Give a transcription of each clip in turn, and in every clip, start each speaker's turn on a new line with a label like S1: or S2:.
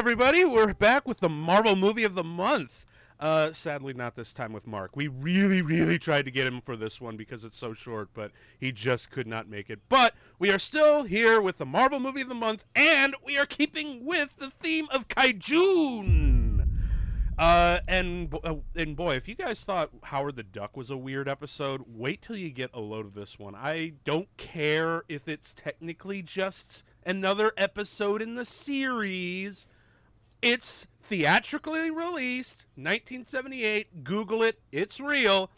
S1: everybody. We're back with the Marvel movie of the month. Uh, sadly, not this time with Mark. We really, really tried to get him for this one because it's so short, but he just could not make it. But we are still here with the Marvel movie of the month, and we are keeping with the theme of Kaijun. Uh, and uh, and boy, if you guys thought Howard the Duck was a weird episode, wait till you get a load of this one. I don't care if it's technically just another episode in the series. It's theatrically released 1978. Google it. It's real.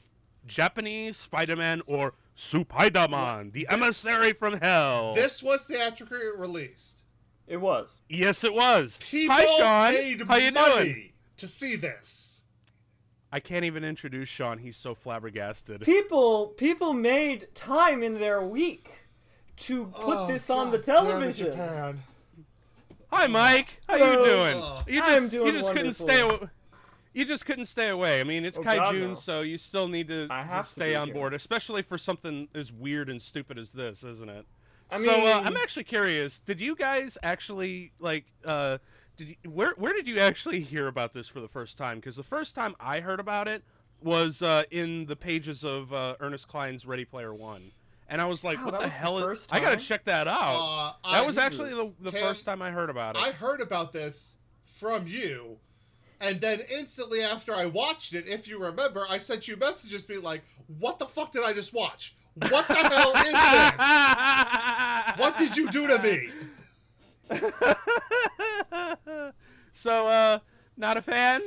S1: Japanese Spider-Man or Spider-Man, the emissary from hell.
S2: This was theatrically released.
S3: It was.
S1: yes, it was.
S2: People
S1: Hi, Sean.
S2: paid
S1: How you
S2: money
S1: doing?
S2: to see this.
S1: I can't even introduce Sean. He's so flabbergasted.
S3: People people made time in their week to put
S2: Oh,
S3: this on the
S2: God damn it,
S3: television.
S1: Hi, Mike. How
S3: Hello.
S1: you doing?
S2: Oh.
S1: You just,
S3: I'm doing
S1: you just couldn't stay. Away. You just couldn't stay away. I mean, it's
S3: Oh,
S1: Kaijun,
S3: no.
S1: so you still need to, to
S3: to
S1: stay
S3: be
S1: on
S3: here.
S1: board, especially for something as weird and stupid as this, isn't it?
S3: I
S1: so uh, I'm actually curious. Did you guys actually like? Uh, did you, where where did you actually hear about this for the first time? Because the first time I heard about it was uh, in the pages of uh, Ernest Cline's Ready Player One, and I was like,
S3: Wow,
S1: "What the
S3: was the
S1: hell?" is
S3: first
S1: I gotta check that out.
S2: Uh,
S1: that
S2: I-
S1: was actually the, the
S2: Tim,
S1: first time I heard about it.
S2: I heard about this from you, and then instantly after I watched it, if you remember, I sent you messages being like, "What the fuck did I just watch? What the hell is this? What did you do to me?"
S1: so, uh, not a fan?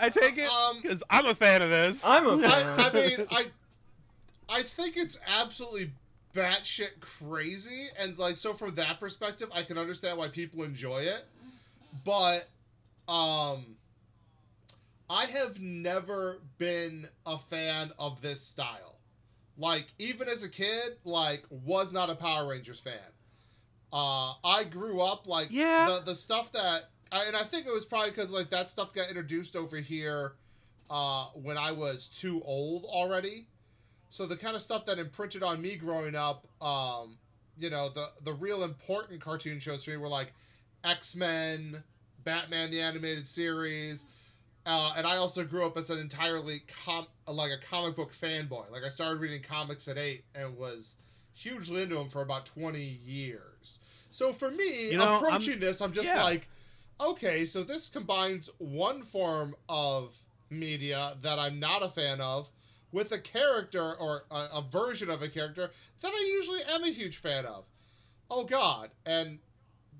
S1: I take it
S2: Um,
S1: because I'm a fan of this.
S3: I'm a fan.
S2: I, I mean, I, I think it's absolutely batshit crazy, and like so from that perspective, I can understand why people enjoy it, but, um, I have never been a fan of this style. Like even as a kid, like was not a Power Rangers fan. Uh, I grew up like
S1: Yeah.
S2: the the stuff that, I, and I think it was probably because like that stuff got introduced over here uh, when I was too old already. So the kind of stuff that imprinted on me growing up, um, you know, the the real important cartoon shows for me were like X Men, Batman the animated series, uh, and I also grew up as an entirely com like a comic book fanboy. Like I started reading comics at eight and was hugely into them for about twenty years. So for me,
S1: You know, I'm-
S2: approaching this, I'm just
S1: yeah.
S2: like, okay, so this combines one form of media that I'm not a fan of with a character or a, a version of a character that I usually am a huge fan of. Oh God, and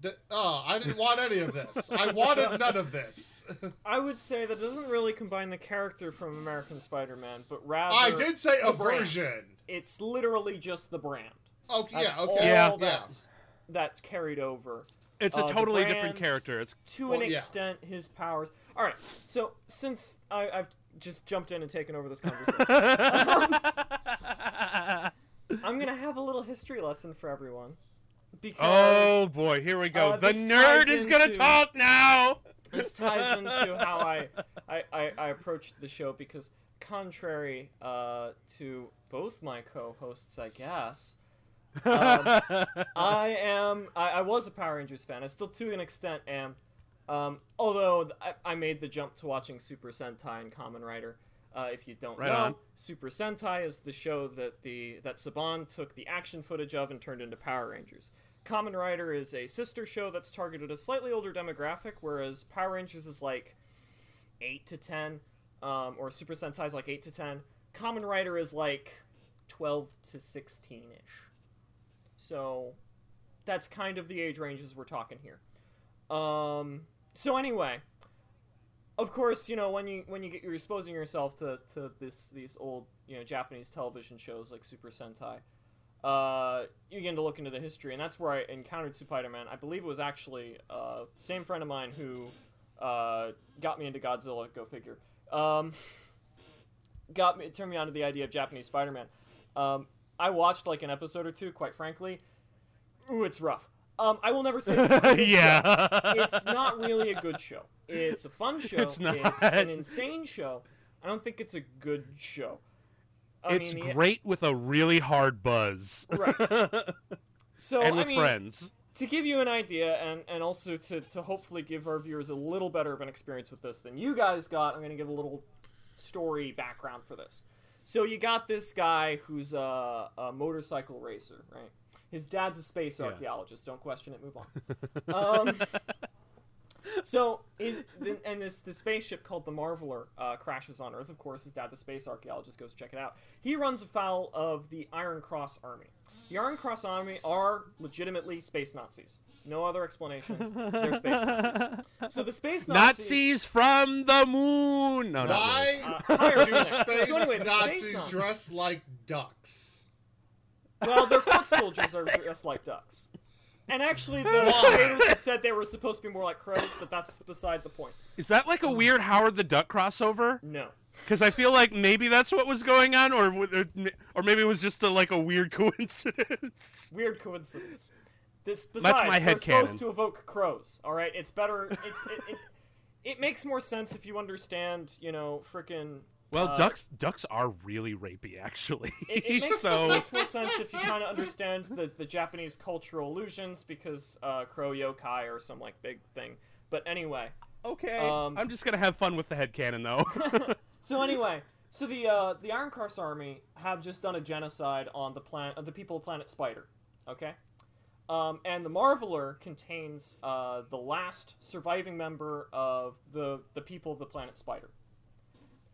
S2: the, oh, I didn't want any of this. I wanted none of this.
S3: I would say that doesn't really combine the character from American Spider-Man, but rather
S2: I did say a
S3: the brand.
S2: version.
S3: It's literally just the brand.
S2: Okay,
S3: That's
S2: yeah, okay,
S1: Yeah.
S3: all that's that's carried over.
S1: it's a
S3: uh, the
S1: totally different character. It's
S3: to
S2: Well,
S3: an
S2: yeah.
S3: extent his powers all right so since I, i've just jumped in and taken over this conversation i'm gonna have a little history lesson for everyone because
S1: oh boy, here we go.
S3: Uh,
S1: the nerd is gonna talk now.
S3: this ties into how I, I, I, I approached the show because contrary uh, to both my co-hosts i guess um, I am. I, I was a Power Rangers fan. I still, to an extent, am. Um, although I, I made the jump to watching Super Sentai and Kamen Rider. Uh, if you don't
S1: Right
S3: know,
S1: on.
S3: Super Sentai is the show that the that Saban took the action footage of and turned into Power Rangers. Kamen Rider is a sister show that's targeted a slightly older demographic, whereas Power Rangers is like eight to ten, um, or Super Sentai is like eight to ten. Kamen Rider is like twelve to sixteen ish. So that's kind of the age ranges we're talking here. Um, so anyway, of course, you know when you when you get you're exposing yourself to, to this these old you know Japanese television shows like Super Sentai, uh, you begin to look into the history, and that's where I encountered Spider-Man. I believe it was actually uh, same friend of mine who uh, got me into Godzilla. Go figure. Um, got me turned me on to the idea of Japanese Spider-Man. Um, I watched like an episode or two. Quite frankly, ooh, it's rough. Um, I will never say this is a good
S1: yeah.
S3: It's not really a good show. It's a fun show.
S1: It's not.
S3: an insane show. I don't think it's a good show. I
S1: it's
S3: mean, yeah,
S1: great with a really hard buzz.
S3: Right. So
S1: and
S3: I
S1: with
S3: mean,
S1: friends.
S3: to give you an idea and, and also to, to hopefully give our viewers a little better of an experience with this than you guys got, I'm going to give a little story background for this. So you got this guy who's a, a motorcycle racer, right? His dad's a space
S1: Yeah.
S3: archaeologist. Don't question it. Move on. Um, so, in, the- and this the spaceship called the Marveler uh, crashes on Earth. Of course, his dad, the space archaeologist, goes to check it out. He runs afoul of the Iron Cross Army. The Iron Cross Army are legitimately space Nazis. No other explanation. They're space Nazis. So the space Nazis.
S1: Nazis from the moon. No, not really.
S2: Why
S3: Uh,
S2: do space
S3: So anyway, the
S2: Nazis
S3: space Nazis-
S2: dress like ducks?
S3: Well, their foot soldiers are dressed like ducks. And actually, the creators have said they were supposed to be more like crows, but that's beside the point.
S1: Is that like a weird Howard the Duck crossover?
S3: No.
S1: Because I feel like maybe that's what was going on, or or maybe it was just a, like a weird coincidence.
S3: Weird coincidence. This besides,
S1: my
S3: they're
S1: headcanon.
S3: supposed to evoke crows. All right, it's better. It's it, it, it makes more sense if you understand, you know, freaking.
S1: Well,
S3: uh,
S1: ducks ducks are really rapey, actually.
S3: It, it makes,
S1: so
S3: it makes more sense if you kind of understand the, the Japanese cultural allusions because uh, crow yokai are some like big thing. But anyway,
S1: okay,
S3: um,
S1: I'm just gonna have fun with the headcanon though.
S3: So anyway, so the uh, the Iron Cross Army have just done a genocide on the planet, of the people of Planet Spider. Okay, um, and the Marveler contains uh, the last surviving member of the the people of the Planet Spider.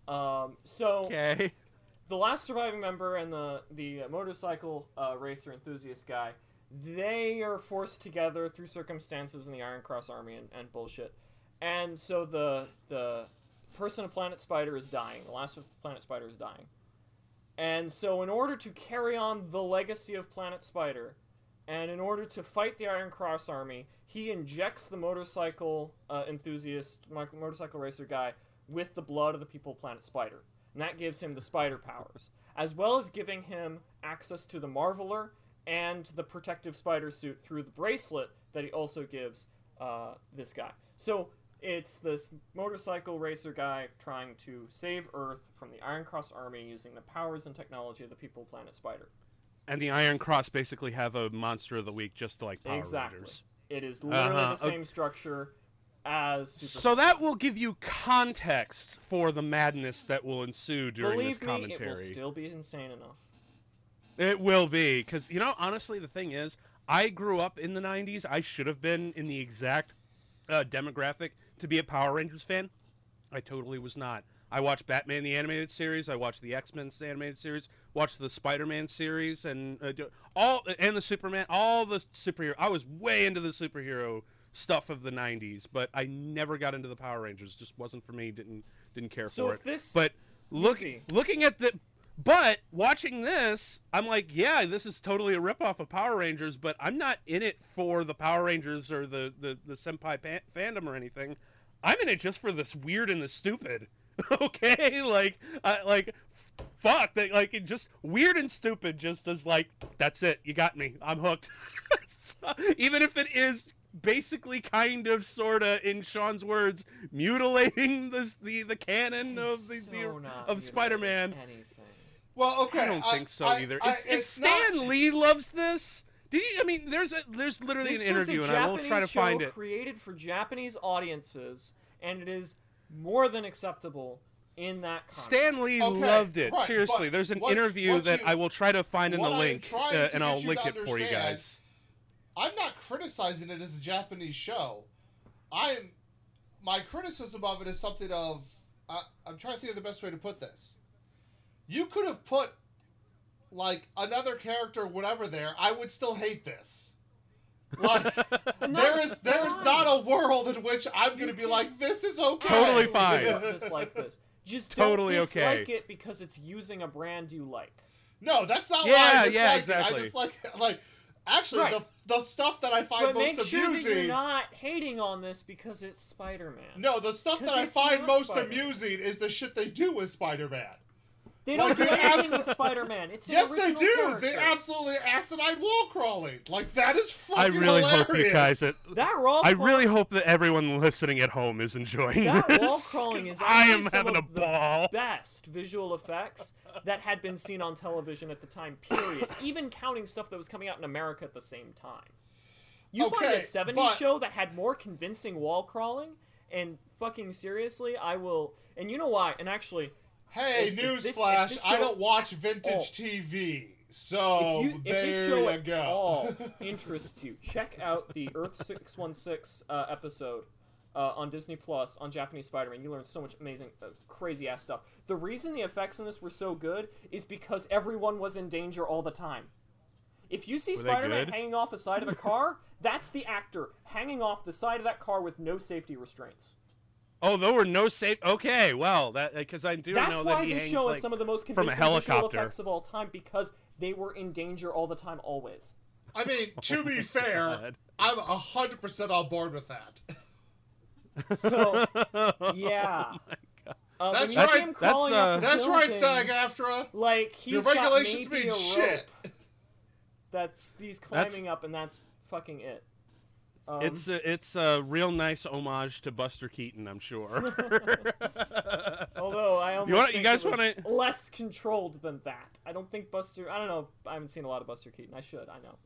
S3: Um, so
S1: okay.
S3: the last surviving member and the the motorcycle uh, racer enthusiast guy, they are forced together through circumstances in the Iron Cross Army and, and bullshit. And so the the person of Planet Spider is dying. The last of Planet Spider is dying. And so in order to carry on the legacy of Planet Spider, and in order to fight the Iron Cross Army, he injects the motorcycle uh, enthusiast, motorcycle racer guy, with the blood of the people of Planet Spider. And that gives him the spider powers, as well as giving him access to the Marveler and the protective spider suit through the bracelet that he also gives uh, this guy. So it's this motorcycle racer guy trying to save Earth from the Iron Cross Army using the powers and technology of the people of Planet Spider.
S1: And the Iron Cross basically have a monster of the week, just like Power
S3: exactly.
S1: Rangers.
S3: It is literally
S1: Uh-huh.
S3: the same structure as Super.
S1: So that will give you context for the madness that will ensue during
S3: Believe
S1: this
S3: me,
S1: commentary.
S3: it will still be insane enough.
S1: It will be because you know honestly the thing is I grew up in the '90s. I should have been in the exact uh, demographic to be a Power Rangers fan. I totally was not. I watched Batman the animated series. I watched the X Men animated series. Watched the Spider Man series and uh, all and the Superman. All the superhero. I was way into the superhero stuff of the '90s, but I never got into the Power Rangers. Just wasn't for me. Didn't didn't care
S3: So
S1: for it.
S3: this
S1: but
S3: looking
S1: looking at the but watching this, I'm like, yeah, this is totally a ripoff of Power Rangers, but I'm not in it for the Power Rangers or the, the, the Sentai pa- fandom or anything. I'm in it just for this weird and the stupid. okay? Like, uh, like, fuck. That, like, it just weird and stupid just as, like, that's it. You got me. I'm hooked. So, even if it is basically kind of sort of in Sean's words mutilating this, the the canon of the,
S3: He's
S1: the of Spider-Man.
S3: Anything.
S2: Well, okay.
S1: I don't think so
S2: I-
S1: either.
S2: I-
S1: If, if Stan
S2: not-
S1: Lee loves this, do you? I mean, there's a there's literally
S3: This
S1: an interview, and I will
S3: Japanese
S1: try to
S3: show
S1: find it.
S3: created for Japanese audiences, and it is more than acceptable in that context.
S1: Stan Lee
S2: Okay,
S1: loved it.
S2: right,
S1: Seriously, there's an
S2: what-
S1: interview
S2: what
S1: that
S2: you-
S1: I will try to find in the
S2: I am
S1: link, uh, and I'll link it for you
S2: understand-
S1: guys.
S2: I'm not criticizing it as a Japanese show. I'm my criticism of it is something of I, I'm trying to think of the best way to put this. You could have put like another character, whatever there. I would still hate this. Like
S3: And
S2: there
S3: that's
S2: is there is not a world in which I'm going to be like this is okay.
S1: Totally fine.
S3: Dislike this. Just
S1: Totally
S3: don't dislike
S1: okay.
S3: it because it's using a brand you like.
S2: No, that's not
S1: Yeah,
S2: why I
S1: yeah,
S2: dislike it. I
S1: exactly.
S2: just like like actually
S3: Right.
S2: the the stuff that I find
S3: But
S2: most
S3: make sure that
S2: amusing.
S3: you're not hating on this because it's Spider-Man.
S2: No, the stuff that I find most
S3: Spider-Man.
S2: amusing is the shit they do with Spider-Man.
S3: They
S2: Like,
S3: don't do
S2: they
S3: anything
S2: abso-
S3: with Spider-Man. It's
S2: yes, they do.
S3: Character.
S2: They absolutely asinine wall crawling. Like that is fucking
S1: I really
S2: hilarious.
S1: hope you guys. That,
S3: That raw.
S1: I
S3: crawl-
S1: really hope that everyone listening at home is enjoying
S3: That
S1: this.
S3: wall crawling
S1: 'cause
S3: is
S1: I am
S3: some
S1: having a
S3: of the
S1: ball.
S3: best visual effects that had been seen on television at the time. Period. Even counting stuff that was coming out in America at the same time. You find a 70s
S2: but-
S3: show that had more convincing wall crawling, and fucking seriously, I will. And you know why? And actually,
S2: Hey,
S3: If- if if
S2: newsflash! I don't watch vintage
S3: Oh.
S2: TV, so
S3: if, you, if
S2: there
S3: this show
S2: you
S3: at
S2: go.
S3: all interests you, check out the Earth 616 uh, episode uh, on Disney Plus on Japanese Spider-Man. You learn so much amazing, uh, crazy ass stuff. The reason the effects in this were so good is because everyone was in danger all the time. If you see
S1: Were
S3: Spider-Man hanging off the side of a car, that's the actor hanging off the side of that car with no safety restraints.
S1: Oh, there were no safe. Okay, well, that because I do
S3: That's
S1: know
S3: why
S1: that he
S3: this
S1: hangs
S3: show
S1: like
S3: has some of the most
S1: from a
S3: convincing visual
S1: helicopter.
S3: effects of all time because they were in danger all the time, always.
S2: I mean, to be fair,
S1: God.
S2: I'm hundred percent on board with that.
S3: So yeah. Uh,
S2: That's right,
S3: see
S1: that's, uh,
S3: up the
S2: That's right,
S3: building,
S2: SAG-AFTRA.
S3: Like he's
S2: Your
S3: got
S2: regulations
S3: maybe
S2: mean
S3: a rope
S2: shit.
S3: That's he's
S1: That's-
S3: climbing up, and that's fucking it. Um,
S1: It's a, it's a real nice homage to Buster Keaton, I'm sure.
S3: although I almost
S1: wanna- you guys wanna-
S3: less controlled than that. I don't think Buster. I don't know. I haven't seen a lot of Buster Keaton. I should. I know.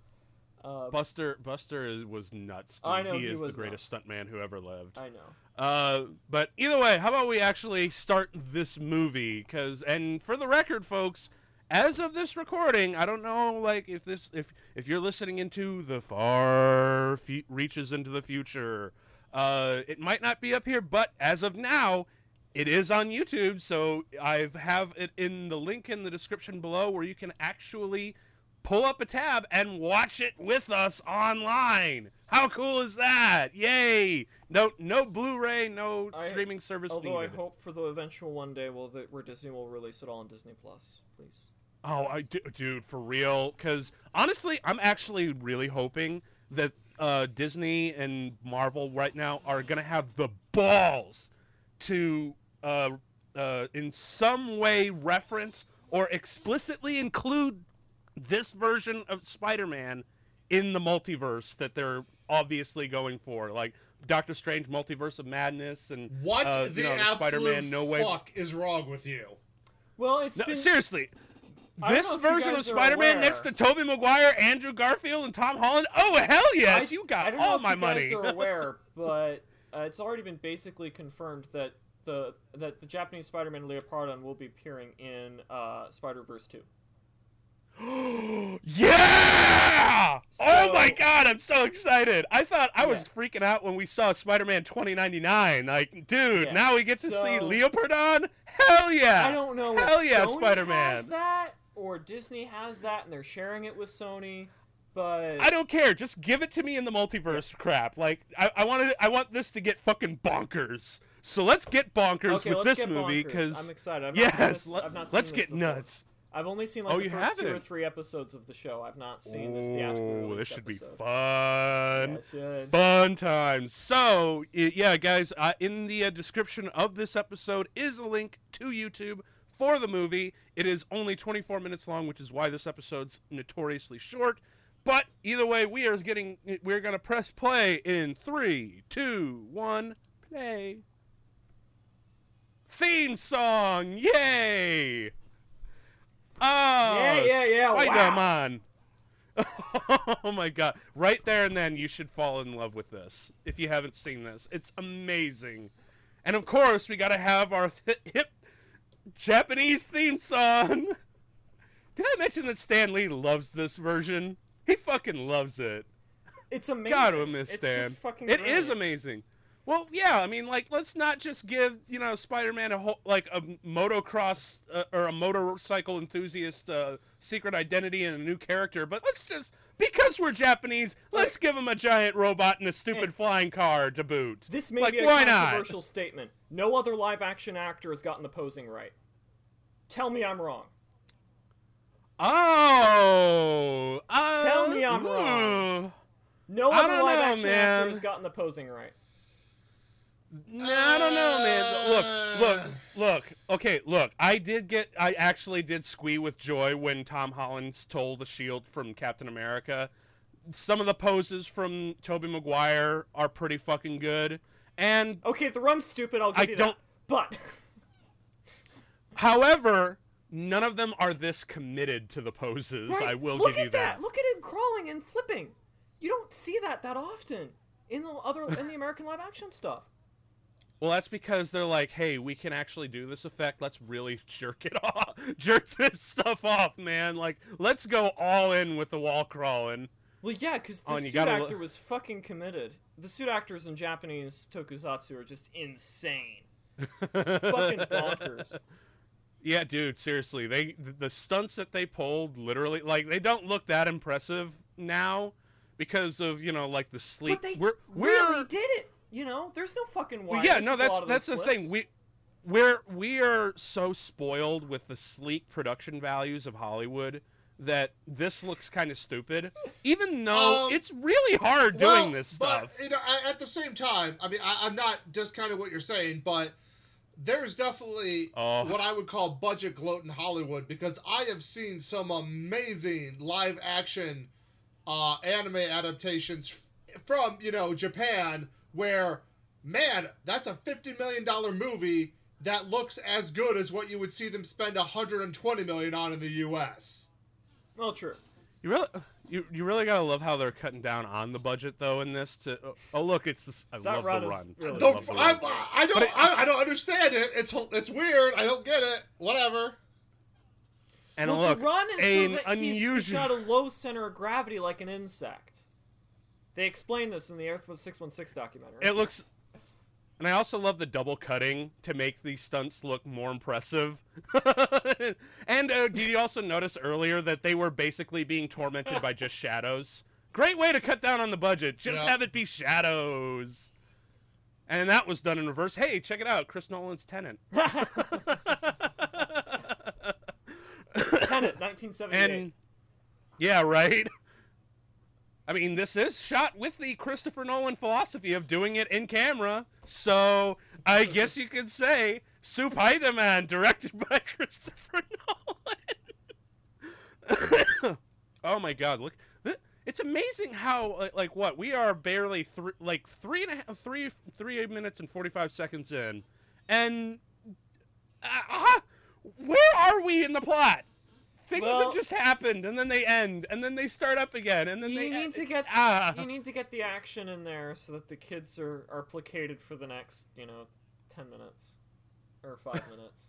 S3: Uh,
S1: Buster Buster is, was nuts. Dude.
S3: I know
S1: he,
S3: he
S1: is the greatest
S3: nuts.
S1: stuntman who ever lived.
S3: I know.
S1: Uh, but either way, how about we actually start this movie? Because, and for the record, folks, as of this recording, I don't know, like if this, if if you're listening into the far fe- reaches into the future, uh, it might not be up here. But as of now, it is on YouTube. So I have it in the link in the description below, where you can actually pull up a tab and watch it with us online. How cool is that? Yay! No, no Blu-ray, no
S3: I-
S1: streaming service
S3: Although I hope for the eventual one day, will that where Disney will release it all on Disney Plus, please.
S1: Oh, I dude, for real. Because honestly, I'm actually really hoping that uh, Disney and Marvel right now are gonna have the balls to, uh, uh, in some way, reference or explicitly include this version of Spider-Man in the multiverse that they're obviously going for, like Doctor Strange Multiverse of Madness and
S2: What
S1: uh, you
S2: the
S1: know,
S2: absolute
S1: Spider-Man No Way.
S2: fuck is wrong with you?
S3: Well, it's
S1: No,
S3: been
S1: seriously.
S3: I
S1: This
S3: know if you
S1: version of Spider-Man next to Tobey Maguire, Andrew Garfield, and Tom Holland. Oh hell yes,
S3: I-
S1: you
S3: I
S1: got
S3: don't know
S1: all
S3: if
S1: my
S3: you
S1: money.
S3: guys are aware, but uh, it's already been basically confirmed that the that the Japanese Spider-Man Leopardon will be appearing in uh, Spider-Verse 2.
S1: yeah! oh my god, I'm so excited. I thought I was
S3: Yeah.
S1: freaking out when we saw Spider-Man 2099. Like, dude,
S3: Yeah.
S1: now we get to see
S3: So-
S1: Leopardon. Hell yeah!
S3: I don't know
S1: Hell yeah, Spider-Man.
S3: that or Disney has that and they're sharing it with Sony, but
S1: I don't care. Just give it to me in the multiverse crap. Like I, I want. I want this to get fucking bonkers. So let's get bonkers
S3: okay,
S1: with this movie because
S3: I'm excited. I've not seen
S1: yes,
S3: this,
S1: let,
S3: I've not seen
S1: us get
S3: before.
S1: nuts.
S3: I've only seen like
S1: Oh,
S3: the
S1: you
S3: first two or three episodes of the show. I've not seen this theatrical
S1: Oh, this should be fun.
S3: Yeah.
S1: Fun times. So, yeah, guys, uh, in the uh, description of this episode is a link to YouTube for the movie. It is only 24 minutes long, which is why this episode's notoriously short. But either way, we are getting we're gonna press play in three, two, one, play. Theme song, yay! Oh,
S3: Yeah, yeah, yeah, wow.
S1: Spider-Man. oh my god. Right there and then you should fall in love with this if you haven't seen this. It's amazing. And of course, we got to have our hip Japanese theme song. Did I mention that Stan Lee loves this version? He fucking loves it.
S3: It's amazing.
S1: Gotta miss
S3: it's
S1: Stan.
S3: Just fucking
S1: It is amazing. Well, yeah, I mean, like, let's not just give you know Spider-Man a whole like a motocross uh, or a motorcycle enthusiast uh, secret identity and a new character, but let's just because we're Japanese, let's give him a giant robot and a stupid flying car to boot.
S3: This may
S1: like,
S3: be a
S1: why not?
S3: controversial statement. No other live action actor has gotten the posing right. Tell me I'm wrong.
S1: Oh, uh,
S3: Tell me I'm wrong. No other live-action actor has gotten the posing right.
S1: No, I don't know, man. Look, look, look. Okay, look. I did get. I actually did squee with joy when Tom Holland stole the shield from Captain America. Some of the poses from Tobey Maguire are pretty fucking good. And
S3: Okay, the run's stupid. I'll give
S1: I
S3: you
S1: don't-
S3: that. But
S1: however, none of them are this committed to the poses.
S3: Right,
S1: I will
S3: look
S1: give you
S3: that. Look at him crawling and flipping. You don't see that that often in the other in the American live action stuff.
S1: Well, that's because they're like, hey, we can actually do this effect. Let's really jerk it off, jerk this stuff off, man. Like, let's go all in with the wall crawling.
S3: Well, yeah, because the
S1: Oh,
S3: suit actor was fucking committed. The suit actors in Japanese tokusatsu are just insane. fucking bonkers.
S1: Yeah, dude, seriously, they the stunts that they pulled, literally, like they don't look that impressive now because of you know like the sleep.
S3: But they
S1: we're we're
S3: really did it. You know, there's no fucking
S1: Well, yeah, no, that's that's the
S3: those
S1: thing. We we're we are so spoiled with the sleek production values of Hollywood that this looks kind of stupid, even though
S2: Um,
S1: it's really hard doing
S2: Well,
S1: this
S2: but,
S1: stuff.
S2: you know, at the same time, I mean, I, I'm not discounting what you're saying, but there's definitely
S1: Oh.
S2: what I would call budget gloat in Hollywood because I have seen some amazing live action uh, anime adaptations f- from you know Japan where man, that's a fifty million dollar movie that looks as good as what you would see them spend 120 million on in the U.S.
S3: Well, true.
S1: You really, you, you really gotta love how they're cutting down on the budget though in this. To oh, oh, look, it's this. I
S3: That
S1: love
S3: run
S1: the run.
S3: really
S1: I
S2: The,
S1: love the
S2: I,
S1: run.
S2: I don't
S1: it-
S2: I, I don't understand it. It's it's weird. I don't get it. Whatever.
S1: And
S3: well,
S1: look,
S3: the run is
S1: an
S3: so that he's, he's
S1: unusual.
S3: got a low center of gravity like an insect. They explain this in the Earth was 616 documentary.
S1: It looks, and I also love the double cutting to make these stunts look more impressive. and uh, did you also notice earlier that they were basically being tormented by just shadows? Great way to cut down on the budget. Just
S2: Yeah.
S1: have it be shadows. And that was done in reverse. Hey, check it out, Chris Nolan's Tenet.
S3: Tenet, 1978.
S1: and yeah, right. I mean, this is shot with the Christopher Nolan philosophy of doing it in camera. So I guess you could say Spider-Man, directed by Christopher Nolan. oh my God! Look, it's amazing how uh, like what we are barely three like three and a half three three minutes and forty five seconds in, and uh, uh, where are we in the plot? Things
S3: Well-
S1: have just happened, and then they end, and then they start up again, and then
S3: you
S1: they
S3: need to get
S1: ah.
S3: you need to get the action in there so that the kids are, are placated for the next you know 10 minutes or 5 minutes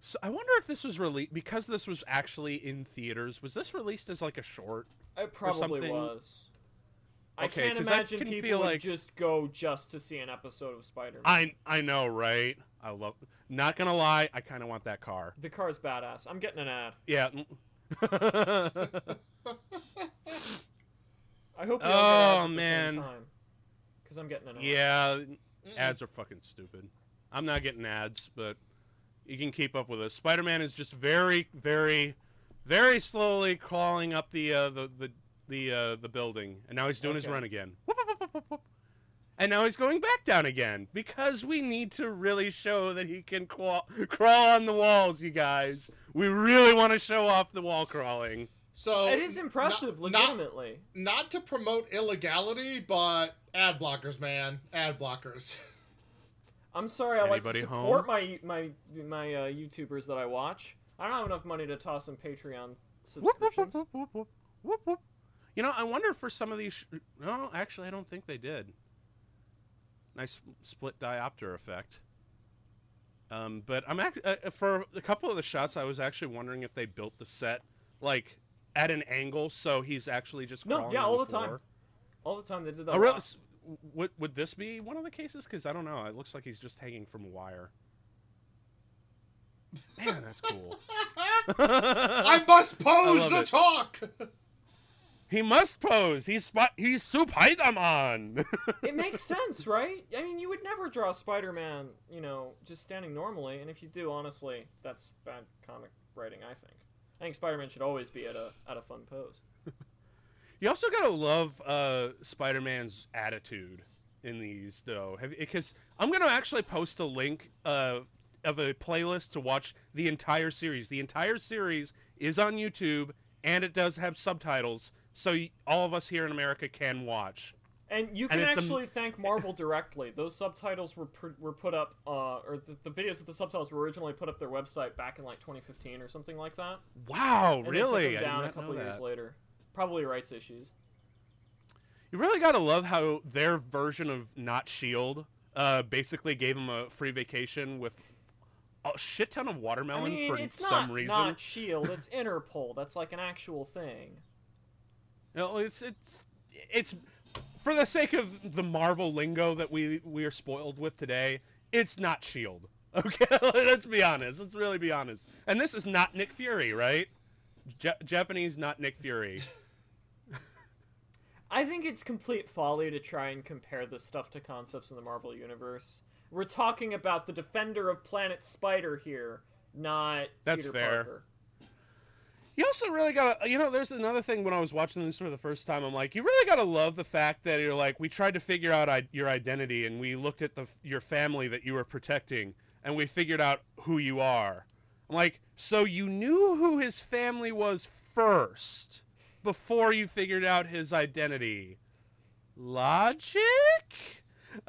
S1: So I wonder if this was released because this was actually in theaters. Was this released as like a short?
S3: it probably was i
S1: Okay,
S3: can't
S1: I
S3: imagine
S1: can
S3: people
S1: feel
S3: would
S1: like-
S3: just go just to see an episode of spider-man
S1: I I know, right? I love. Not gonna lie, I kind of want that car.
S3: the car's badass i'm getting an ad
S1: Yeah.
S3: i hope we
S1: Oh,
S3: all get ads at
S1: man.
S3: the same time because i'm getting an ad
S1: yeah. Ads are fucking stupid. I'm not getting ads, but you can keep up with us. Spider-Man is just very, very, very slowly crawling up the uh, the the the uh, the building, and now he's doing his run again. Whoop, whoop, whoop, whoop, whoop. And now he's going back down again because we need to really show that he can crawl, crawl on the walls, you guys. We really want to show off the wall crawling.
S2: So
S3: it is impressive
S2: not- not-
S3: legitimately
S2: not to promote illegality, but ad blockers, man, ad blockers.
S3: I'm sorry. I like to support
S1: home?
S3: my my my uh, YouTubers that I watch. I don't have enough money to toss some Patreon
S1: Whoop, whoop,
S3: subscriptions.
S1: whoop, whoop, whoop, whoop, whoop. You know, I wonder for some of these. Sh- no, actually, I don't think they did. Nice split diopter effect. Um, but I'm actually uh, for a couple of the shots, I was actually wondering if they built the set like at an angle, so he's actually just
S3: No, yeah,
S1: on
S3: all
S1: the,
S3: the time.
S1: floor.
S3: All the time they did that.
S1: Oh,
S3: a
S1: really? Would would this be one of the cases? Because I don't know. It looks like he's just hanging from a wire. Man, that's cool.
S2: I must pose
S1: love
S2: the
S1: it.
S2: talk.
S1: He must pose. He's spot. He's Spider-Man.
S3: It makes sense, right? I mean, you would never draw Spider-Man, you know, just standing normally, and if you do, honestly, that's bad comic writing. I think. I think Spider-Man should always be at a at a fun pose.
S1: you also gotta love uh, Spider-Man's attitude in these, though, because I'm gonna actually post a link uh, of a playlist to watch the entire series. The entire series is on YouTube, and it does have subtitles, so all of us here in America can watch.
S3: And you
S1: And
S3: can
S1: it's a-
S3: actually thank Marvel directly. Those subtitles were pr- were put up, uh, or the, the videos with the subtitles were originally put up their website back in like 2015 or something like that.
S1: Wow,
S3: And
S1: really?
S3: They took them
S1: I
S3: down a couple years later. Probably rights issues.
S1: You really gotta love how their version of not Shield uh, basically gave him a free vacation with a shit ton of
S3: I
S1: watermelon
S3: mean,
S1: for
S3: it's
S1: some
S3: not
S1: reason.
S3: not Shield. It's Interpol. That's like an actual thing.
S1: No, it's it's it's for the sake of the Marvel lingo that we we are spoiled with today. It's not Shield. Okay, let's be honest. Let's really be honest. And this is not Nick Fury, right? Ja- Japanese, not Nick Fury.
S3: I think it's complete folly to try and compare this stuff to concepts in the Marvel universe. We're talking about the defender of Planet Spider here, not
S1: That's
S3: Peter
S1: fair.
S3: Parker.
S1: You also really gotta, you know, there's another thing when I was watching this for the first time. I'm like, you really gotta love the fact that you're like, we tried to figure out I- your identity and we looked at the your family that you were protecting and we figured out who you are. I'm like, so you knew who his family was first before you figured out his identity. Logic?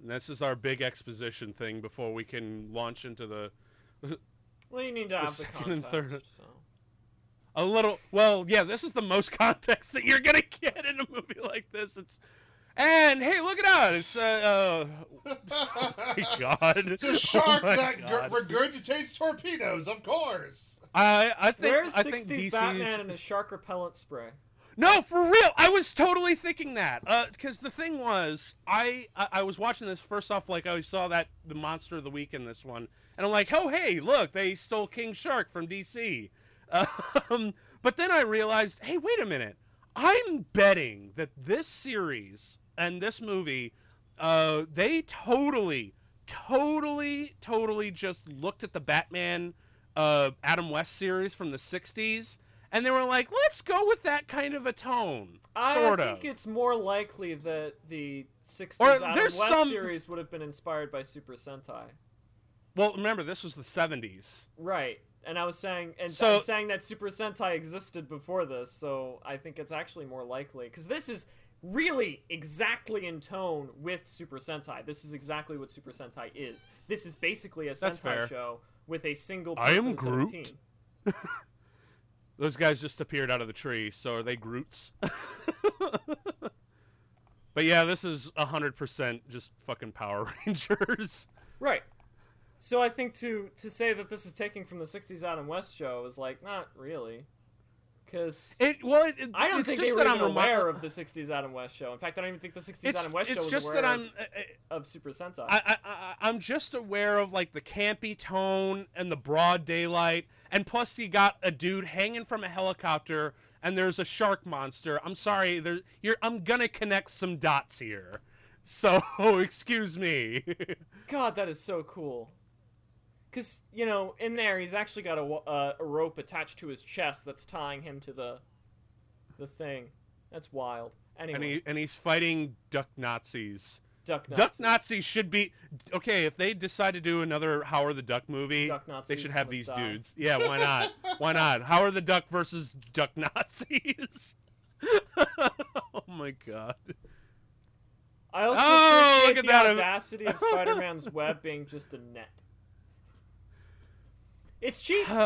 S1: And this is our big exposition thing before we can launch into the
S3: Well, you need to have the
S1: second and
S3: context.
S1: third-
S3: so.
S1: a little well yeah this is the most context that you're gonna get in a movie like this it's and hey look it out it's uh, uh oh my god
S2: It's a shark
S1: oh
S2: that
S1: God.
S2: regurgitates torpedoes, of course.
S1: I I think
S3: There's
S1: I think
S3: 60s
S1: DC
S3: Batman and a shark repellent spray.
S1: No, for real. I was totally thinking that. Because the thing was, I, I I was watching this first off, like I saw that the monster of the week in this one, and I'm like, oh hey, look, they stole King Shark from DC. Um, but then I realized, hey, wait a minute. I'm betting that this series and this movie, uh, they totally, totally, totally just looked at the Batman, uh, Adam West series from the '60s, and they were like, let's go with that kind of a tone,
S3: I
S1: sort of.
S3: I think it's more likely that the 60s
S1: Or
S3: Adam West
S1: some-
S3: series would have been inspired by Super Sentai.
S1: Well, remember this was the '70s.
S3: Right. And I was saying, and
S1: So-
S3: I'm saying that Super Sentai existed before this, so I think it's actually more likely because this is really exactly in tone with Super Sentai. This is exactly what Super Sentai is. This is basically a Sentai
S1: fair.
S3: show with a single
S1: I
S3: person
S1: am Groot.
S3: 17.
S1: Those guys just appeared out of the tree, so are they Groots? but yeah, this is hundred percent just fucking Power Rangers.
S3: Right. So I think to to say that this is taking from the '60s Adam West show is like not really, because
S1: It well, it, it-
S3: I don't think they were even
S1: I'm
S3: aware of the '60s Adam West show. In fact, I don't even think the '60s
S1: It's,
S3: Adam West show was
S1: just
S3: aware
S1: that
S3: of,
S1: I'm. I,
S3: of Super Sentai.
S1: I, I, I, I'm just aware of like the campy tone and the broad daylight, and plus you got a dude hanging from a helicopter, and there's a shark monster. I'm sorry, there, you're. I'm gonna connect some dots here, so excuse me.
S3: God, that is so cool. Cause you know, in there, he's actually got a, uh, a rope attached to his chest that's tying him to the the thing. That's wild. Anyway,
S1: and he and he's fighting duck Nazis.
S3: Duck Nazis.
S1: Duck Nazis should be okay if they decide to do another Howard the Duck movie.
S3: Duck
S1: they should have these
S3: die.
S1: dudes. Yeah, why not? why not? Howard the Duck versus Duck Nazis. oh my god.
S3: I also
S1: Oh, look at
S3: the
S1: that.
S3: audacity of Spider-Man's web being just a net. It's cheap.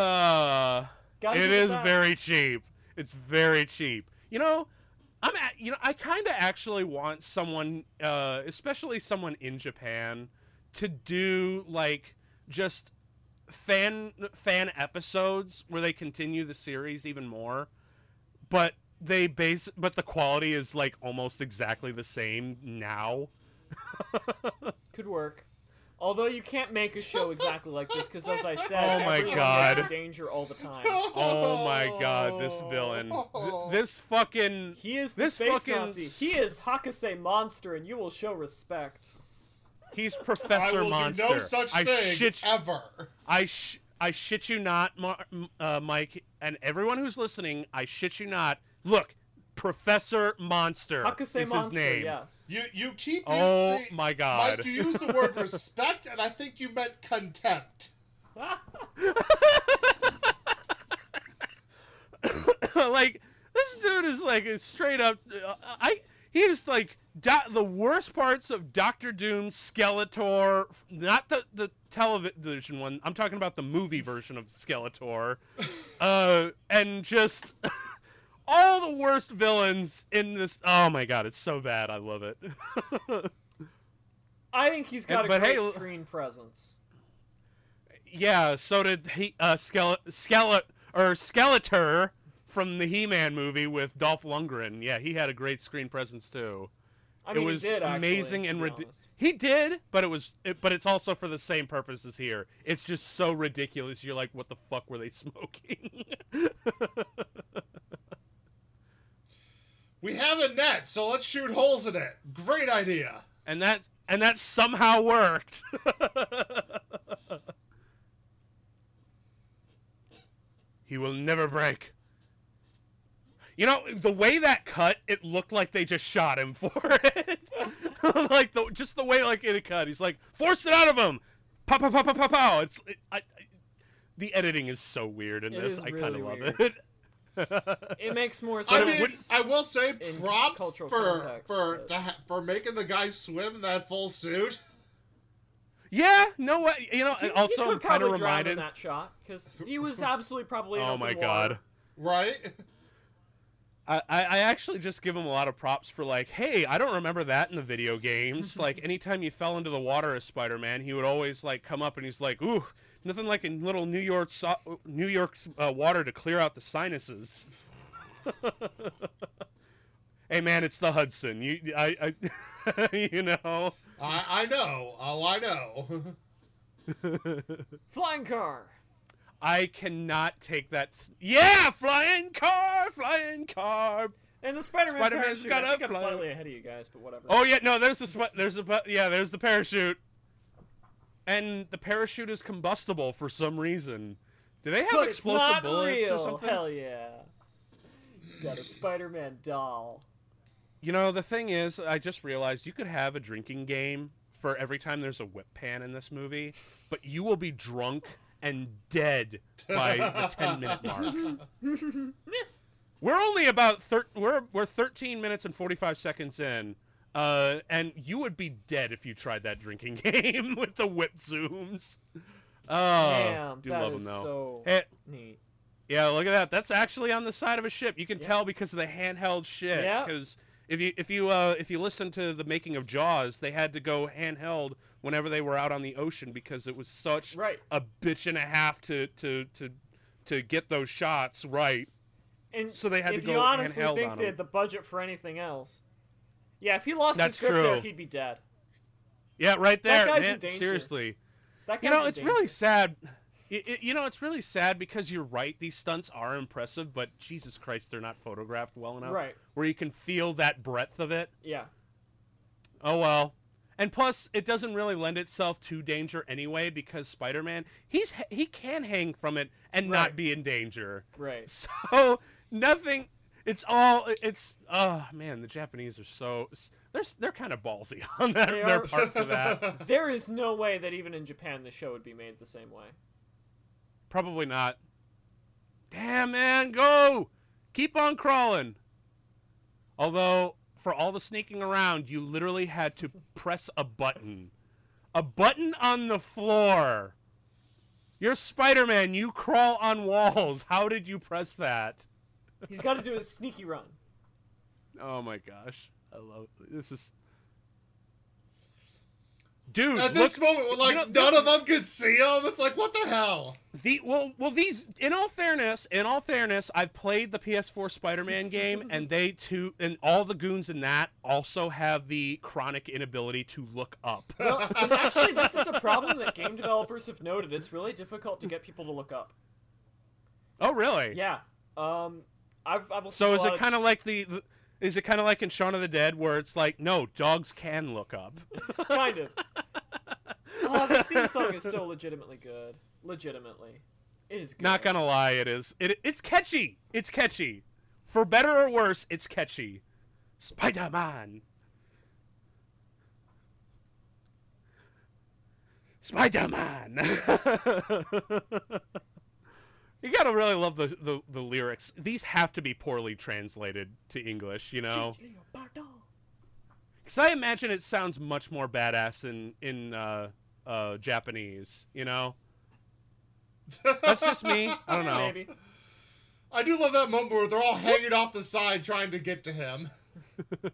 S1: Uh, it is
S3: that.
S1: very cheap. It's very cheap. You know, I'm at, you know I kind of actually want someone, uh, especially someone in Japan, to do like just fan fan episodes where they continue the series even more, but they base but the quality is like almost exactly the same now.
S3: Could work. Although you can't make a show exactly like this, because as I said,
S1: Oh my
S3: everyone is
S1: God.
S3: in danger all the time.
S1: Oh my god, this villain, Th- this fucking
S3: He is the
S1: This
S3: space
S1: fucking
S3: Nazi. He is Hakase Monster, and you will show respect.
S1: He's Professor
S2: I
S1: Professor
S2: will
S1: Monster.
S2: do no such
S1: I
S2: thing
S1: shit,
S2: ever.
S1: I sh- I shit you not, Mar- uh, Mike, and everyone who's listening. I shit you not. Look, Professor Monster
S3: Hakase
S1: is
S3: Monster,
S1: his name.
S3: yes.
S2: You you keep
S1: Oh
S2: using,
S1: my god.
S2: Mike, you used the word respect, and I think you meant contempt.
S1: like this dude is like a straight up. Uh, I he's like do- the worst parts of Doctor Doom, Skeletor, not the the television one. I'm talking about the movie version of Skeletor. uh, and just all the worst villains in this. Oh my god, it's so bad. I love it.
S3: I think he's got
S1: And-
S3: a
S1: hey,
S3: great
S1: l-
S3: screen presence.
S1: yeah, so did he, uh, Skele- Skele- or Skeletor from the He-Man movie with Dolph Lundgren. Yeah, he had a great screen presence too.
S3: I mean,
S1: it was
S3: he did, actually,
S1: amazing
S3: to
S1: and ridiculous. He did, but it was, it, but it's also for the same purpose as here. It's just so ridiculous. You're like, what the fuck were they smoking?
S2: We have a net, so let's shoot holes in it. Great idea.
S1: and that and that somehow worked. he will never break. You know, the way that cut, it looked like they just shot him for it. like the just the way like it cut. He's like, force it out of him. Pow pow pow pow pow pow. It's it, I, I, the editing is so weird in
S3: It
S1: this.
S3: is
S1: I kind
S3: really
S1: of love it.
S3: It makes more sense.
S2: I
S3: sense.
S2: mean, I will say
S3: in
S2: props
S3: cultural
S2: for
S3: context,
S2: for
S3: but-
S2: to ha- for making the guy swim in that full suit.
S1: yeah, no way. You know,
S3: He-
S1: and
S3: he
S1: also I'm kind of
S3: probably drown in that shot because he was absolutely probably.
S1: Oh
S3: open
S1: my
S3: water.
S1: god.
S2: Right?
S1: I, I I actually just give him a lot of props for like, hey, I don't remember that in the video games. like anytime you fell into the water as Spider-Man, he would always like come up and he's like, ooh, nothing like a little New York so- New York's uh, water to clear out the sinuses. hey man, it's the Hudson. You I, I you know.
S2: I I know. Oh, I know.
S3: Flying car.
S1: I cannot take that. s- Yeah, flying car, flying car.
S3: And the Spider-Man
S1: Spider-Man's
S3: parachute.
S1: got
S3: I
S1: a
S3: think I'm
S1: fly-
S3: slightly ahead of you guys, but whatever.
S1: Oh yeah, no, there's the sp- there's the yeah, there's the parachute. And the parachute is combustible for some reason. Do they have
S3: but
S1: explosive bullets
S3: real.
S1: or something?
S3: Hell yeah. He's got a Spider-Man doll.
S1: You know, the thing is, I just realized you could have a drinking game for every time there's a whip pan in this movie, but you will be drunk and dead by the 10 minute mark. we're only about thir- we're we're 13 minutes and 45 seconds in. Uh, and you would be dead if you tried that drinking game with the whip zooms. Oh,
S3: Damn,
S1: do
S3: that
S1: love 'em,
S3: is
S1: though.
S3: so
S1: Hey,
S3: neat.
S1: yeah, look at that. That's actually on the side of a ship. You can
S3: Yeah.
S1: tell because of the handheld shit.
S3: Yeah.
S1: Because if you if you uh, if you listen to the making of Jaws, they had to go handheld whenever they were out on the ocean because it was such
S3: Right.
S1: a bitch and a half to to to to get those shots right.
S3: And
S1: So they had to
S3: if
S1: go
S3: you honestly
S1: handheld
S3: think
S1: on
S3: they
S1: 'em.
S3: had the budget for anything else, yeah, if he lost
S1: That's
S3: his script there, he'd be dead.
S1: Yeah, right there.
S3: That guy's in danger.
S1: seriously.
S3: That guy's
S1: You
S3: know,
S1: it's
S3: danger.
S1: really sad. It, it- you know, it's really sad because you're right. These stunts are impressive, but Jesus Christ, they're not photographed well enough.
S3: right.
S1: Where you can feel that breadth of it.
S3: Yeah,
S1: Oh well. And plus, it doesn't really lend itself to danger anyway because Spider-Man, he's he can hang from it and not be in danger.
S3: right.
S1: So nothing. It's all. It's oh man, the Japanese are so they're they're kind of ballsy on that, their
S3: are.
S1: part for that.
S3: There is no way that even in Japan the show would be made the same way.
S1: Probably not. Damn man, go! Keep on crawling. Although for all the sneaking around, you literally had to press a button. A button on the floor. You're Spider Man, you crawl on walls. How did you press that?
S3: He's got to do a sneaky run.
S1: Oh my gosh. I love this is Dude,
S2: At
S1: look
S2: this moment, like
S1: know,
S2: none of them could see him. It's like, what the hell?
S1: The well, well, these. In all fairness, in all fairness, I've played the PS4 Spider-Man game, and they too, and all the goons in that also have the chronic inability to look up.
S3: Well, and actually, this is a problem that game developers have noted. It's really difficult to get people to look up.
S1: Oh, really?
S3: Yeah. Um, I've I've
S1: So is it kind of like the, the? Is it kind of like in Shaun of the Dead, where it's like, no, dogs can look up?
S3: kind of. Oh, this theme song is so legitimately good. Legitimately, it is good.
S1: Not gonna lie, it is. It, it's catchy. It's catchy. For better or worse, it's catchy. Spider-Man. Spider-Man. you gotta really love the, the, the lyrics. These have to be poorly translated to English, you know? Because I imagine it sounds much more badass in, in uh, uh, Japanese, you know? That's just me. I don't know.
S3: Maybe.
S2: I do love that moment where they're all hanging off the side trying to get to him.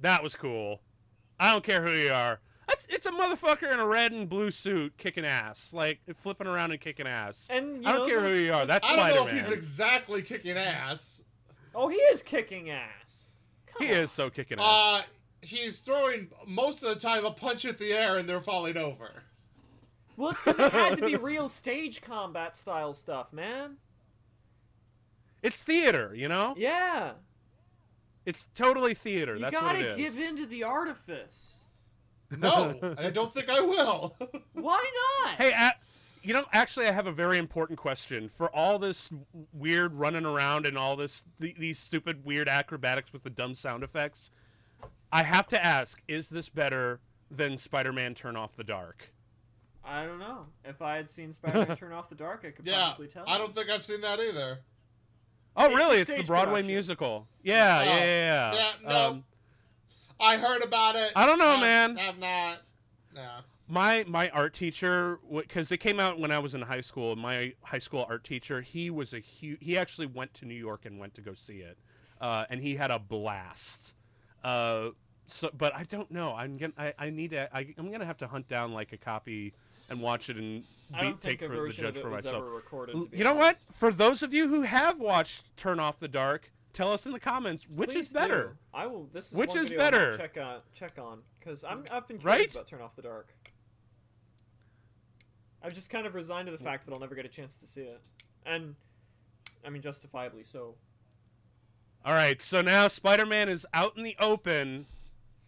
S1: that was cool. I don't care who you are. That's it's a motherfucker in a red and blue suit kicking ass, like flipping around and kicking ass.
S3: And you
S1: I don't
S3: know,
S1: care
S3: the-
S1: who you are. That's
S2: I don't know if he's exactly kicking ass.
S3: Oh, he is kicking ass. Come
S1: He
S3: on.
S1: is so kicking ass.
S2: Uh, he's throwing most of the time a punch at the air and they're falling over.
S3: Well, it's because it had to be real stage combat style stuff, man.
S1: it's theater, you know.
S3: Yeah.
S1: It's totally theater.
S3: You
S1: That's what
S3: gotta give in to the artifice.
S2: No, and I don't think I will.
S3: Why not?
S1: Hey, a you know, actually, I have a very important question for all this weird running around and all this th- these stupid weird acrobatics with the dumb sound effects. I have to ask: Is this better than Spider-Man: Turn Off the Dark?
S3: I don't know. If I had seen Spider-Man Turn Off the Dark, I could
S2: yeah,
S3: probably tell.
S2: I don't think I've seen that either.
S1: Oh,
S3: It's
S1: really? It's the Broadway
S3: production.
S1: musical. Yeah,
S2: Oh,
S1: yeah, yeah. yeah.
S2: yeah, no.
S1: Um,
S2: I heard about it.
S1: I don't know,
S2: have,
S1: man.
S2: Have not. No.
S1: my my art teacher because it came out when I was in high school. My high school art teacher, he was a huge. He actually went to New York and went to go see it, uh, and he had a blast. Uh, so, but I don't know. I'm gonna. I, I need to. I, I'm gonna have to hunt down like a copy and watch it and be, take for the judge
S3: of it
S1: for
S3: was
S1: myself.
S3: ever recorded. To be
S1: You know what? For those of you who have watched Turn Off the Dark, tell us in the comments which
S3: Please
S1: is better.
S3: do. I will. This is
S1: Which
S3: one
S1: is better?
S3: Check on. Check on because I'm. I've been curious
S1: Right?
S3: about Turn Off the Dark. I've just kind of resigned to the fact that I'll never get a chance to see it, and I mean justifiably so.
S1: All right, so now Spider-Man is out in the open,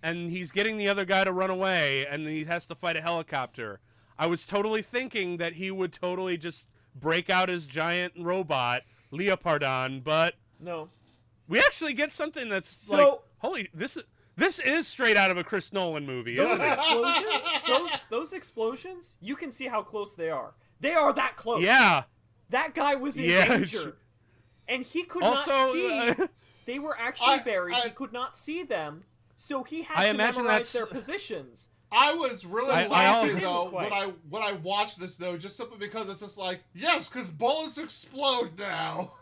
S1: and he's getting the other guy to run away, and he has to fight a helicopter. I was totally thinking that he would totally just break out his giant robot, Leopardon, but
S3: No.
S1: We actually get something that's
S3: So-
S1: like, holy, this is this is straight out of a Chris Nolan movie,
S3: Those
S1: isn't it?
S3: explosions, those those explosions, you can see how close they are. They are that close.
S1: Yeah.
S3: That guy was in
S1: Yeah,
S3: danger.
S1: sure.
S3: And he could
S1: Also,
S3: not see.
S1: uh,
S3: they were actually
S2: I-
S3: buried.
S2: I-
S3: he could not see them. So he had
S1: I
S3: to
S1: imagine
S3: memorize
S1: that's-
S3: their positions.
S2: I was really
S1: I- I
S2: laughing
S1: also-
S2: though when I when I watched this though, just simply because it's just like yes, because bullets explode now.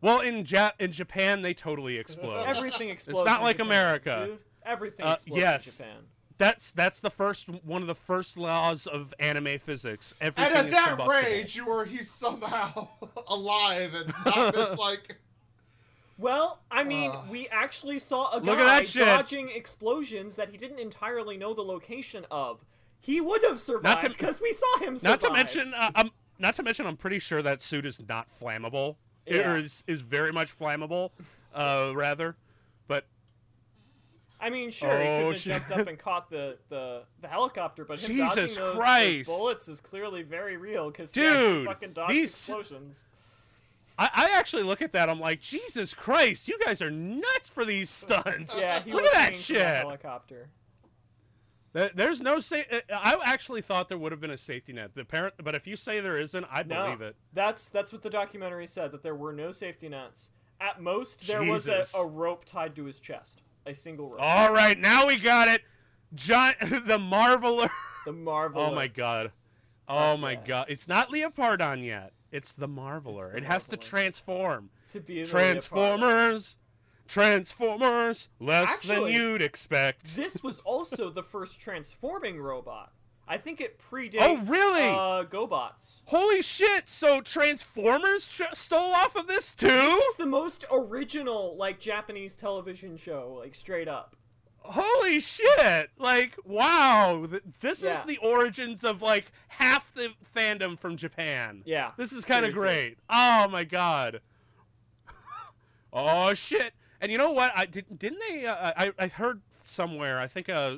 S1: Well, in ja- in Japan, they totally explode.
S3: Everything explodes.
S1: It's not
S3: in
S1: like
S3: Japan,
S1: America.
S3: Dude. Everything
S1: Uh,
S3: explodes
S1: yes.
S3: in Japan.
S1: That's that's the first one of the first laws of anime physics. Everything
S2: and at
S1: is
S2: that
S1: combustible.
S2: rage, you were he's somehow alive and not just like
S3: Well, I mean,
S2: Uh.
S3: we actually saw a guy
S1: at
S3: dodging explosions that he didn't entirely know the location of. He would have survived because we saw him survive.
S1: Not to mention, uh, um, not to mention, I'm pretty sure that suit is not flammable. It-
S3: Yeah.
S1: or is is very much flammable, uh, rather. But
S3: I mean, sure, he could
S1: Oh,
S3: have
S1: shit.
S3: jumped up and caught the, the, the helicopter, but him
S1: Jesus
S3: dodging those, those bullets is clearly very real because he
S1: Dude,
S3: fucking dodged
S1: these-
S3: explosions.
S1: I, I actually look at that. I'm like, Jesus Christ, you guys are nuts for these stunts.
S3: Yeah, he
S1: look
S3: was
S1: at that shit.
S3: helicopter.
S1: There- There's no sa- uh, I actually thought there would have been a safety net. The parent, but if you say there isn't, I
S3: No,
S1: believe it.
S3: that's that's what the documentary said that there were no safety nets. At most, there was a, a rope tied to his chest, a single rope.
S1: All right, now we got it. John, the Marveler.
S3: The Marvel.
S1: Oh my god. Oh
S3: Fuck
S1: my god. It's not Leopardon yet. It's the Marveler.
S3: the
S1: it has to transform.
S3: To be
S1: Transformers. Transformers. Less than you'd expect.
S3: This was also the first transforming robot. I think it predates.
S1: Oh, really?
S3: Uh, GoBots.
S1: Holy shit. So Transformers tr- stole off of this too?
S3: This is the most original, like Japanese television show, like straight up.
S1: Holy shit. Like, wow. Th- This
S3: Yeah.
S1: is the origins of like half the fandom from Japan.
S3: Yeah.
S1: This is kind of great. Oh my god. oh shit. And you know what? I did, didn't they? Uh, I I heard somewhere. I think uh,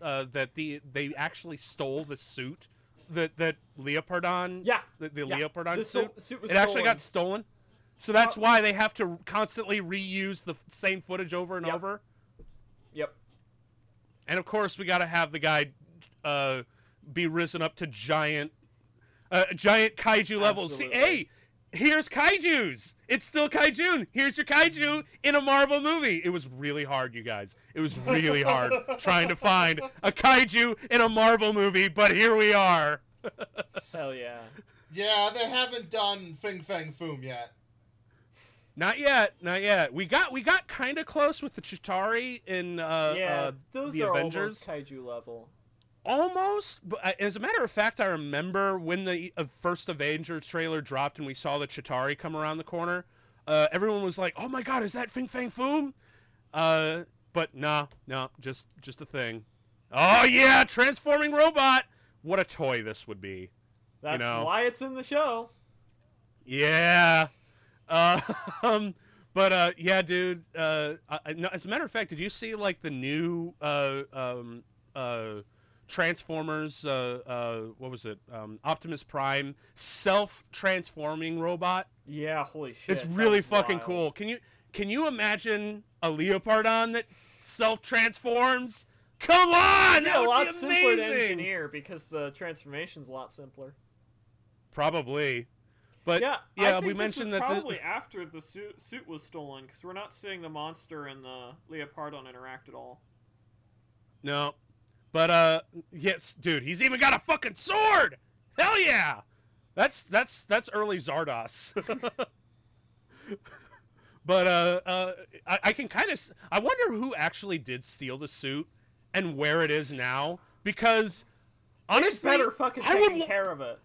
S1: uh that the they actually stole the suit that that Leopardon.
S3: Yeah.
S1: The, the
S3: yeah.
S1: Leopardon
S3: The
S1: suit.
S3: suit was
S1: it actually got stolen. So that's
S3: Uh,
S1: why they have to constantly reuse the same footage over and
S3: Yep.
S1: over.
S3: Yep.
S1: And of course, we got to have the guy uh, be risen up to giant, uh, giant kaiju levels. See, hey, here's kaiju's. It's still kaiju. Here's your kaiju in a Marvel movie. It was really hard, you guys. It was really hard trying to find a kaiju in a Marvel movie, but here we are.
S3: Hell yeah.
S2: Yeah, they haven't done Fing Fang Foom yet.
S1: Not yet, not yet. We got we got kind of close with the Chitauri in uh,
S3: yeah,
S1: uh,
S3: those
S1: the
S3: are
S1: Avengers.
S3: almost kaiju level.
S1: Almost, but as a matter of fact, I remember when the uh, first Avengers trailer dropped and we saw the Chitauri come around the corner. Uh, everyone was like, "Oh my God, is that Fing Fang Foom?" Uh, but nah, no, just just a thing. Oh yeah, transforming robot. What a toy this would be.
S3: That's
S1: know.
S3: why it's in the show.
S1: Yeah. Uh, um, but uh, yeah, dude. Uh, I, I- no, as a matter of fact, did you see like the new uh, um, uh, Transformers? Uh, uh, what was it? Um, Optimus Prime self-transforming robot.
S3: Yeah, holy shit.
S1: it's really fucking
S3: wild.
S1: cool. Can you can you imagine a Leopardon that self-transforms? Come on,
S3: Yeah,
S1: that
S3: a
S1: would
S3: lot
S1: be
S3: simpler to
S1: amazing.
S3: engineer because the transformation's a lot simpler.
S1: Probably. But
S3: yeah,
S1: yeah, we mentioned that the-
S3: probably after the suit suit was stolen because we're not seeing the monster and the Leopardon interact at all.
S1: No. But uh yes, dude, he's even got a fucking sword. Hell yeah. That's that's that's early Zardos. but uh uh I, I can kind of I wonder who actually did steal the suit and where it is now because
S3: It's
S1: honestly
S3: better fucking
S1: I would
S3: taking care of it.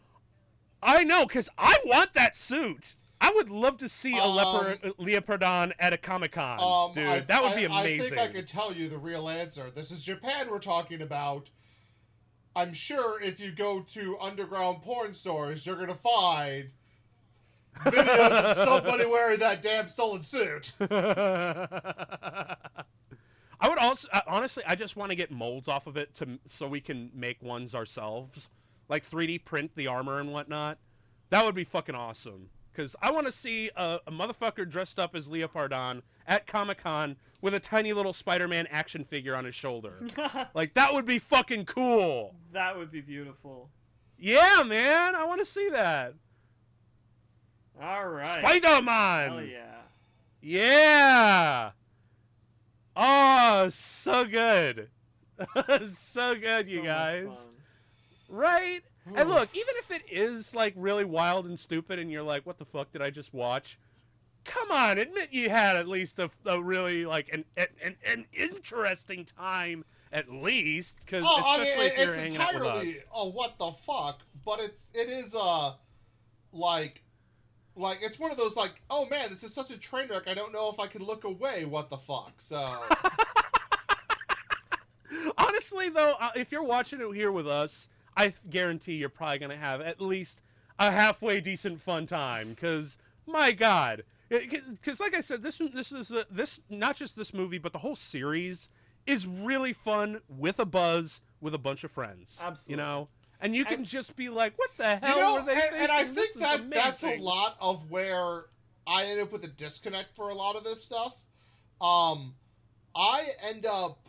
S1: I know cuz I want that suit. I would love to see a
S2: Um,
S1: leopard Leopardon at a Comic Con,
S2: Um,
S1: dude.
S2: I,
S1: that would
S2: I-
S1: be
S2: I
S1: amazing.
S2: think I could tell you the real answer. This is Japan we're talking about. I'm sure if you go to underground porn stores, you're gonna find videos of somebody wearing that damn stolen suit.
S1: I would also uh, honestly, I just want to get molds off of it to so we can make ones ourselves, like 3D print the armor and whatnot. That would be fucking awesome. Because I want to see a, a motherfucker dressed up as Leopardon at Comic Con with a tiny little Spider-Man action figure on his shoulder. like that would be fucking cool.
S3: that would be beautiful.
S1: Yeah, man, I want to see that.
S3: All right.
S1: Spider-Man.
S3: Hell yeah.
S1: Yeah. Oh, so good. so good,
S3: So
S1: you guys. Right? And look, even if it is like really wild and stupid and you're like, what the fuck did I just watch? Come on, admit you had at least a, a really like an, an an interesting time at least cuz
S2: Oh, I
S1: especially
S2: mean,
S1: if you're
S2: it's
S1: hanging out with
S2: entirely
S1: us.
S2: oh what the fuck, but it's it is uh like like it's one of those like oh man this is such a train wreck I don't know if I can look away what the fuck so
S1: Honestly, though, uh, if you're watching it here with us, I guarantee you're probably gonna have at least a halfway decent fun time. Because my God, because like I said, this this is a, this not just this movie, but the whole series is really fun with a buzz with a bunch of friends.
S3: Absolutely.
S1: you know, and you can
S3: And-
S1: just be like, "What the
S2: you
S1: hell
S2: know
S1: were they
S2: and,
S1: thinking?"
S2: and I
S1: This
S2: think that that's a lot of where I end up with a disconnect for a lot of this stuff. Um, I end up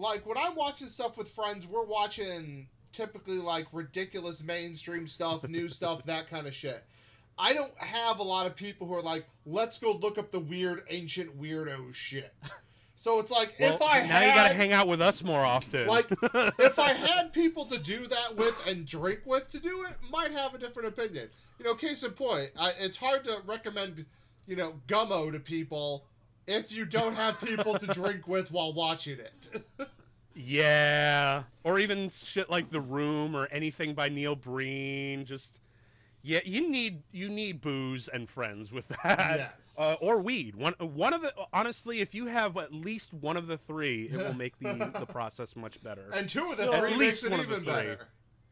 S2: like when I'm watching stuff with friends, we're watching typically like ridiculous mainstream stuff, new stuff, that kind of shit. I don't have a lot of people who are like, let's go look up the weird ancient weirdo shit. So it's like
S1: Well,
S2: if I
S1: now
S2: had
S1: you gotta hang out with us more often.
S2: like if I had people to do that with and drink with to do it, might have a different opinion. You know, case in point, I, it's hard to recommend, you know, gummo to people if you don't have people to drink with while watching it.
S1: Yeah, or even shit like The Room or anything by Neil Breen. Just yeah, you need you need booze and friends with that,
S2: Yes.
S1: uh, or weed. One one of the honestly, if you have at least one of the three, it will make the the process much better.
S2: and two of the
S3: So-
S2: three
S1: At
S2: makes
S1: least
S2: it
S1: one of the
S2: even
S1: three.
S2: better.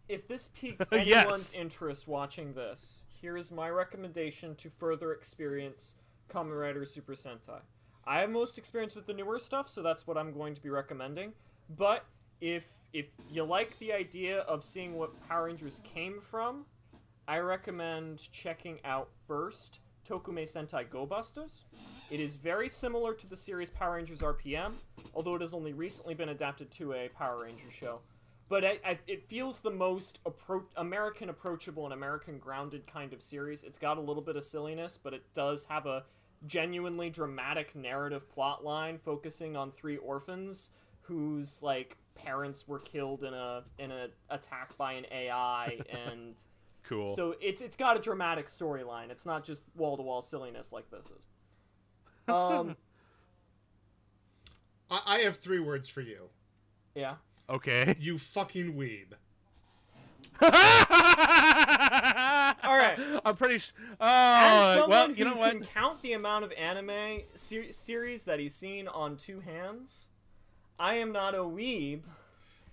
S3: If this piqued
S1: Yes.
S3: anyone's interest watching this, here is my recommendation to further experience Kamen Rider Super Sentai. I have most experience with the newer stuff, so that's what I'm going to be recommending. But if if you like the idea of seeing what Power Rangers came from, I recommend checking out first Tokumei Sentai Go Busters. It is very similar to the series Power Rangers RPM, although it has only recently been adapted to a Power Ranger show but I, I, it feels the most appro- American approachable and American grounded kind of series. It's got a little bit of silliness, but it does have a genuinely dramatic narrative plot line focusing on three orphans whose like parents were killed in a in a attack by an AI and
S1: Cool.
S3: So it's it's got a dramatic storyline. It's not just wall to wall silliness like this is. Um,
S2: I, I have three words for you.
S3: yeah.
S1: Okay.
S2: You fucking weeb.
S1: All
S3: right.
S1: I'm pretty. Sh- oh, well, you know what?
S3: can count the amount of anime ser- series that he's seen on two hands, I am not a weeb.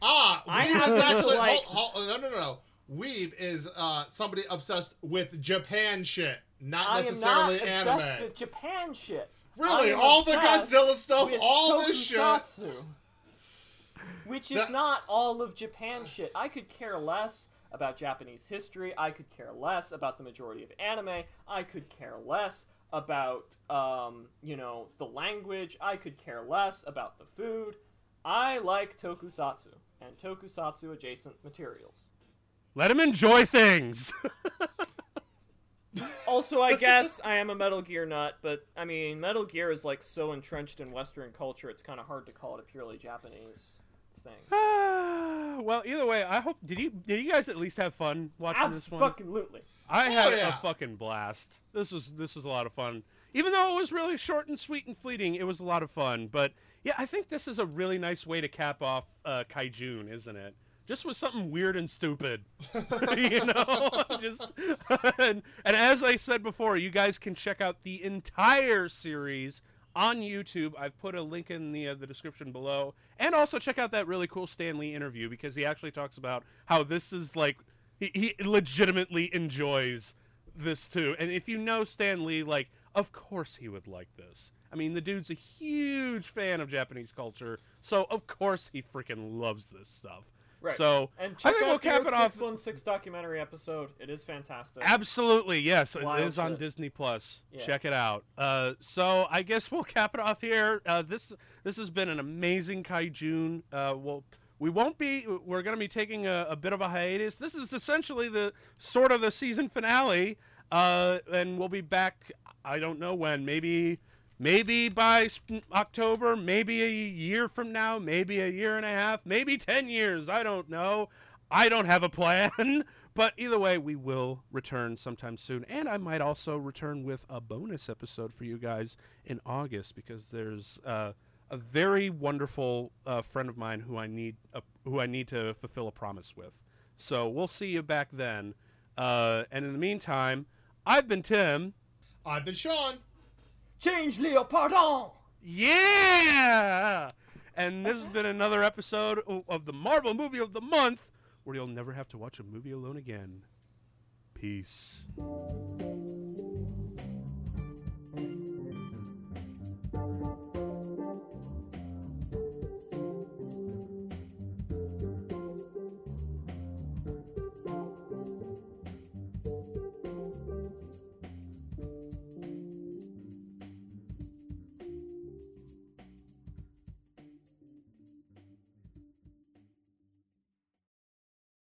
S2: Ah,
S3: I
S2: weeb is actually
S3: like-
S2: hold- hold- no no no. Weeb is uh somebody obsessed with Japan shit, not necessarily
S3: I am not
S2: necessarily
S3: obsessed
S2: anime.
S3: with Japan shit.
S2: Really, all the Godzilla stuff, all this shit.
S3: tokusatsu, Which is
S2: That-
S3: not all of Japan shit. I could care less about Japanese history. I could care less about the majority of anime. I could care less about, um, you know, the language. I could care less about the food. I like tokusatsu and tokusatsu adjacent materials.
S1: Let him enjoy things.
S3: Also, I guess I am a Metal Gear nut, but I mean, Metal Gear is like so entrenched in Western culture, it's kind of hard to call it a purely Japanese thing.
S1: well, either way, I hope did you did you guys at least have fun watching this one?
S3: Absolutely.
S1: I
S2: Oh,
S1: had
S2: yeah.
S1: a fucking blast. This was this was a lot of fun. Even though it was really short and sweet and fleeting, it was a lot of fun. But yeah, I think this is a really nice way to cap off uh, Kaijun, isn't it? Just with something weird and stupid, you know. Just and, and as I said before, you guys can check out the entire series on YouTube. I've put a link in the uh, the description below, and also check out that really cool Stan Lee interview because he actually talks about how this is like he, he legitimately enjoys this too. And if you know Stan Lee, like of course he would like this. I mean, the dude's a huge fan of Japanese culture, so of course he freaking loves this stuff.
S3: Right.
S1: So
S3: And
S1: I
S3: check
S1: think
S3: out
S1: we'll cap it off.
S3: 616 documentary episode. It is fantastic.
S1: Absolutely, yes.
S3: Wild
S1: it is on. Disney Plus.
S3: Yeah.
S1: Check it out. Uh, so I guess we'll cap it off here. Uh, this this has been an amazing Kaijun. Uh, we'll, we won't be. We're going to be taking a, a bit of a hiatus. This is essentially the sort of the season finale, uh, and we'll be back. I don't know when. Maybe. Maybe by October, maybe a year from now, maybe a year and a half, maybe 10 years. I don't know. I don't have a plan. But either way, we will return sometime soon. And I might also return with a bonus episode for you guys in August because there's uh, a very wonderful uh, friend of mine who I need uh, who I need to fulfill a promise with. So we'll see you back then. Uh, and in the meantime, I've been Tim.
S2: I've been Sean.
S3: Change Leopardon!
S1: Yeah! And this has been another episode of the Marvel Movie of the Month where you'll never have to watch a movie alone again. Peace.